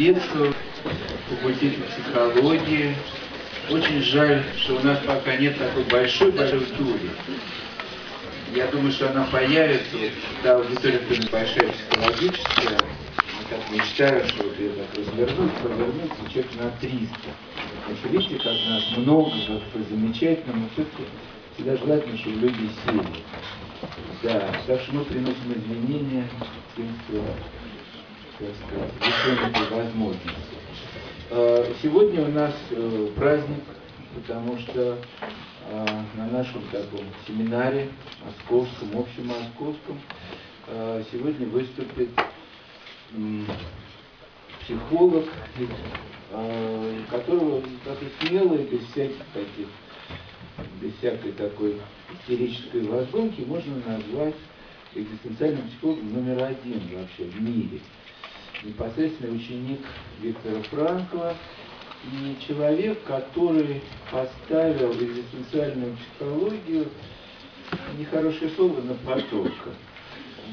студентов факультета психологии. Очень жаль, что у нас пока нет такой большой большой. Я думаю, что она появится, вот, когда аудитория большая психологическая, мы так мечтаю, что вот ее так развернуть, повернуть, человек на 300. Значит, видите, как нас много, как замечательно, но все-таки всегда желательно, чтобы люди сели. Да, так что мы приносим извинения тем, кто, сказать, возможности. Э, сегодня у нас э, праздник, потому что э, на нашем таком семинаре московском, общемосковском, сегодня выступит психолог, которого как и смело и без всяких таких, без всякой такой истерической возгонки можно назвать экзистенциальным психологом номер один вообще в мире. Непосредственно ученик Виктора Франкова и человек, который поставил экзистенциальную психологию, нехорошее слово, на потока.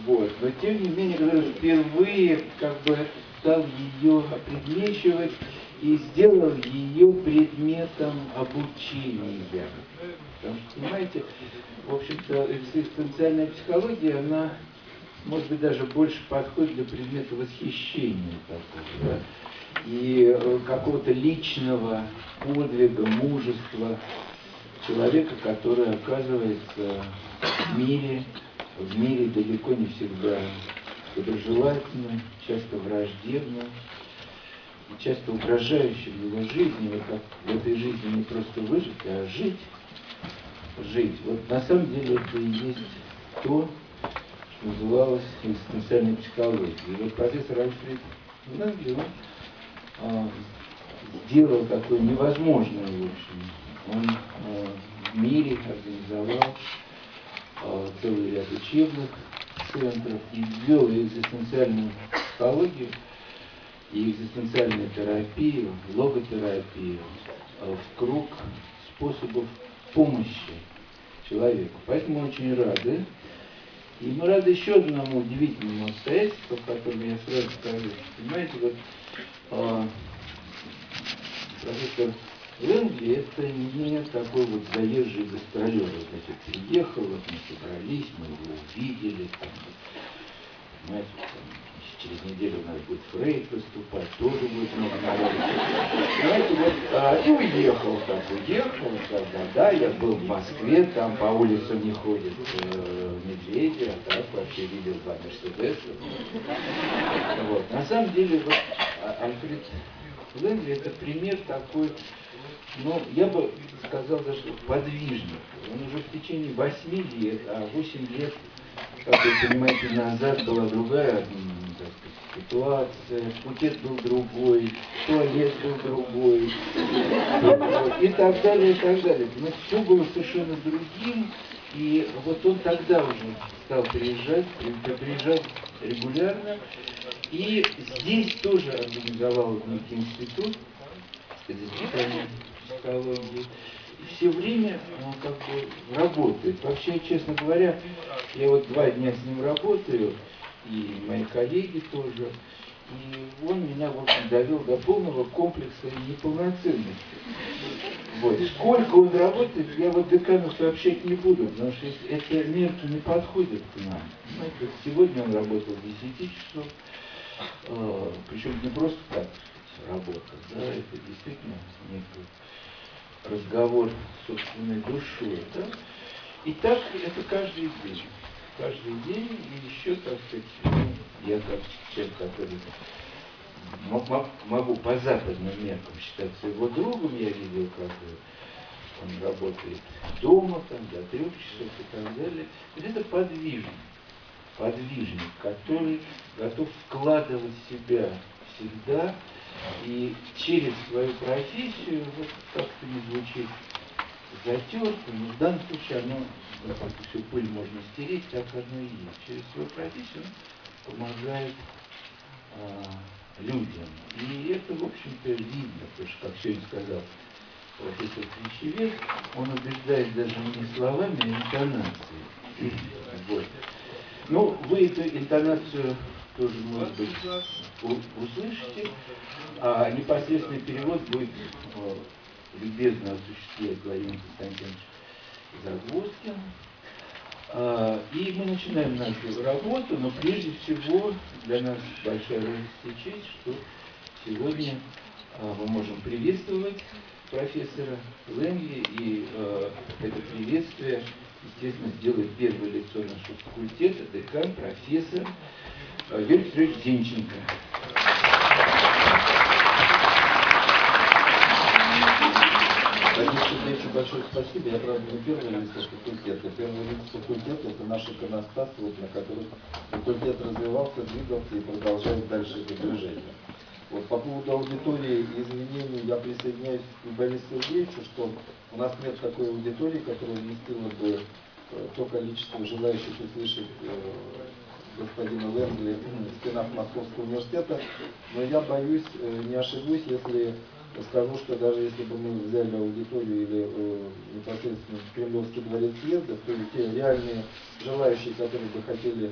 Вот. Но тем не менее, который впервые как бы стал ее опредмечивать и сделал ее предметом обучения. Потому что, понимаете, в общем-то, экзистенциальная психология, она, может быть, даже больше подходит для предмета восхищения такого, да? и э, какого-то личного подвига, мужества человека, который оказывается в мире, в мире далеко не всегда доброжелательным, часто враждебным, часто угрожающим его жизни, вот как в этой жизни не просто выжить, а жить, жить. Вот на самом деле это и есть то, что называлось экзистенциальной психологией. И вот профессор Альфред Ленгли, он а, сделал такое невозможное, в общем. Он а, в мире организовал а, целый ряд учебных центров и ввел экзистенциальную психологию и экзистенциальную терапию, логотерапию а, в круг способов помощи человеку. Поэтому очень рады. И мы рады еще одному удивительному обстоятельству, о котором я сразу скажу. Понимаете, вот а, профессор Лэнгли это не такой вот заезжий гастролер. Вот, значит, приехал, вот мы собрались, мы его увидели, там, там, через неделю у нас будет Фрейд выступать, тоже будет много народу. Знаете, вот, а, и уехал так, уехал, тогда, да, я был в Москве, там по улицам не ходят э, медведи, а так вообще видел два Мерседеса. Вот. На самом деле, вот, а, Альфред Лэнгли это пример такой, ну, я бы сказал даже подвижник. Он уже в течение 8 лет, а 8 лет, как вы понимаете, назад была другая ситуация, букет был другой, туалет был другой, и так далее, и так далее. Но все было совершенно другим, и вот он тогда уже стал приезжать, приезжал регулярно, и здесь тоже организовал некий институт экзистенциальной психологии. И все время он как бы работает. Вообще, честно говоря, я вот два дня с ним работаю, и мои коллеги тоже. И он меня, в общем, довел до полного комплекса неполноценности. Вот. Сколько он работает, я вот декану сообщать не буду, потому что эти мерки не подходят к нам. Знаете, сегодня он работал 10 часов, э, причем не просто так работа, да, это действительно некий разговор с собственной душой. Да? И так это каждый день каждый день, и еще, так сказать, я как человек, который могу по западным меркам считаться его другом, я видел, как он работает дома, там, до трех часов и так далее. Это подвижник, подвижник, который готов вкладывать себя всегда и через свою профессию, вот как-то не звучит затерто, но в данном случае оно эту всю пыль можно стереть, так оно и есть. Через свою профессию помогает а, людям. И это, в общем-то, видно, потому что, как сегодня сказал профессор Клещевец, он убеждает даже не словами, а интонацией. Вот. Ну, вы эту интонацию тоже, может быть, услышите. А непосредственный перевод будет э, любезно осуществлять Владимир Константинович Загвоздкин. А, И мы начинаем нашу работу, но прежде всего для нас большая радость и честь, что сегодня а, мы можем приветствовать профессора Ленги, и э, это приветствие, естественно, сделает первое лицо нашего факультета, декан, профессор Юрий Петрович Зинченко. Владимиру Сергеевичу большое спасибо. Я, правда, не первый лиц факультета. Первый лиц факультета – это наш иконостас, вот, на котором факультет развивался, двигался и продолжает дальше это движение. Вот, по поводу аудитории и изменений я присоединяюсь к Борису Сергеевичу, что у нас нет такой аудитории, которая вместила бы э, то количество желающих услышать э, господина Лэнгли в стенах Московского университета. Но я боюсь, э, не ошибусь, если скажу, что даже если бы мы взяли аудиторию или э, непосредственно Кремлевский дворец съездов, то те реальные желающие, которые бы хотели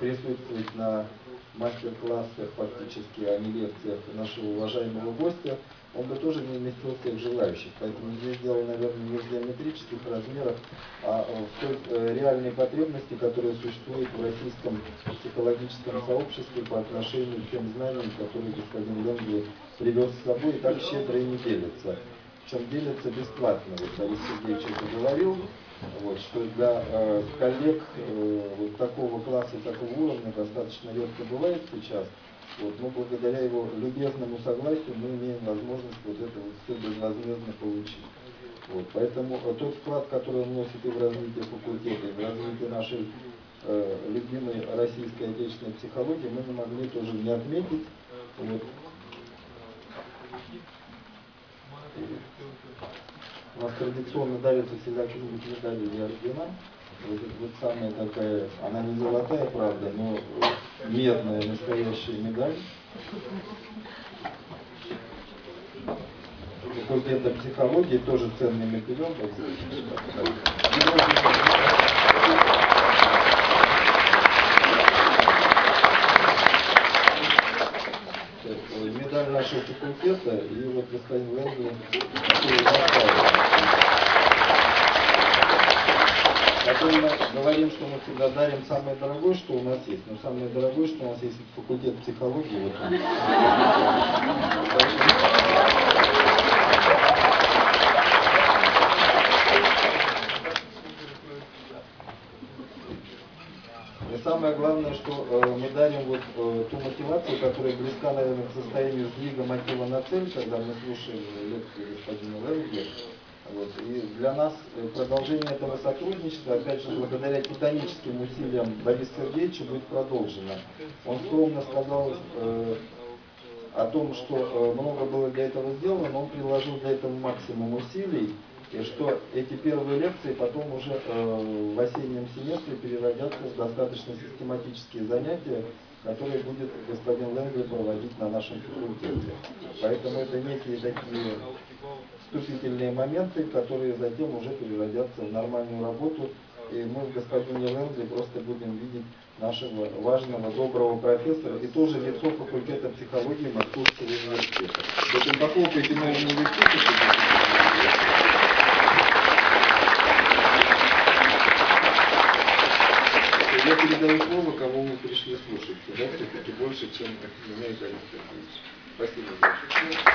присутствовать на мастер-классах фактически, а не лекциях нашего уважаемого гостя, он бы тоже не вместил всех желающих. Поэтому здесь дело, наверное, не в геометрических размерах, а в той э, реальной потребности, которая существует в российском психологическом сообществе по отношению к тем знаниям, которые господин Ленгли привез с собой и так щедро и не делится. Причем делится бесплатно. Вот Борис Сергеевич это говорил, вот, что для э, коллег э, вот такого класса, такого уровня достаточно редко бывает сейчас. Вот, но благодаря его любезному согласию мы имеем возможность вот это вот все безвозмездно получить. Вот, поэтому э, тот вклад, который он вносит и в развитие факультета, и в развитие нашей э, любимой российской отечественной психологии, мы не могли тоже не отметить. Вот. У нас традиционно дарятся всегда какие-нибудь медали или ордена. Вот, вот самая такая, она не золотая, правда, но медная настоящая медаль. Факультета психологии тоже ценный медальон. Медаль нашего факультета и вот Лэнгли, который доставил. Потом мы говорим, что мы всегда дарим самое дорогое, что у нас есть. Но самое дорогое, что у нас есть, факультет психологии. Вот он. И самое главное, что э, мы дарим вот э, ту мотивацию, которая близка, наверное, к состоянию сдвига мотива на цель, когда мы слушаем лекции господина Левги. Вот. И для нас э, продолжение этого сотрудничества, опять же, благодаря титаническим усилиям Бориса Сергеевича, будет продолжено. Он скромно сказал э, о том, что много было для этого сделано, но он приложил для этого максимум усилий, что эти первые лекции потом уже э, в осеннем семестре переродятся в достаточно систематические занятия, которые будет господин Лэнгли проводить на нашем факультете. Поэтому это некие такие вступительные моменты, которые затем уже переродятся в нормальную работу. И мы в господине Лэнгли просто будем видеть нашего важного, доброго профессора и тоже лицо факультета психологии Московского университета. Поэтому похлопайте моему университету. Я передаю слово, кому мы пришли слушать. Да, все-таки больше, чем меня и Сергеевич. Спасибо большое.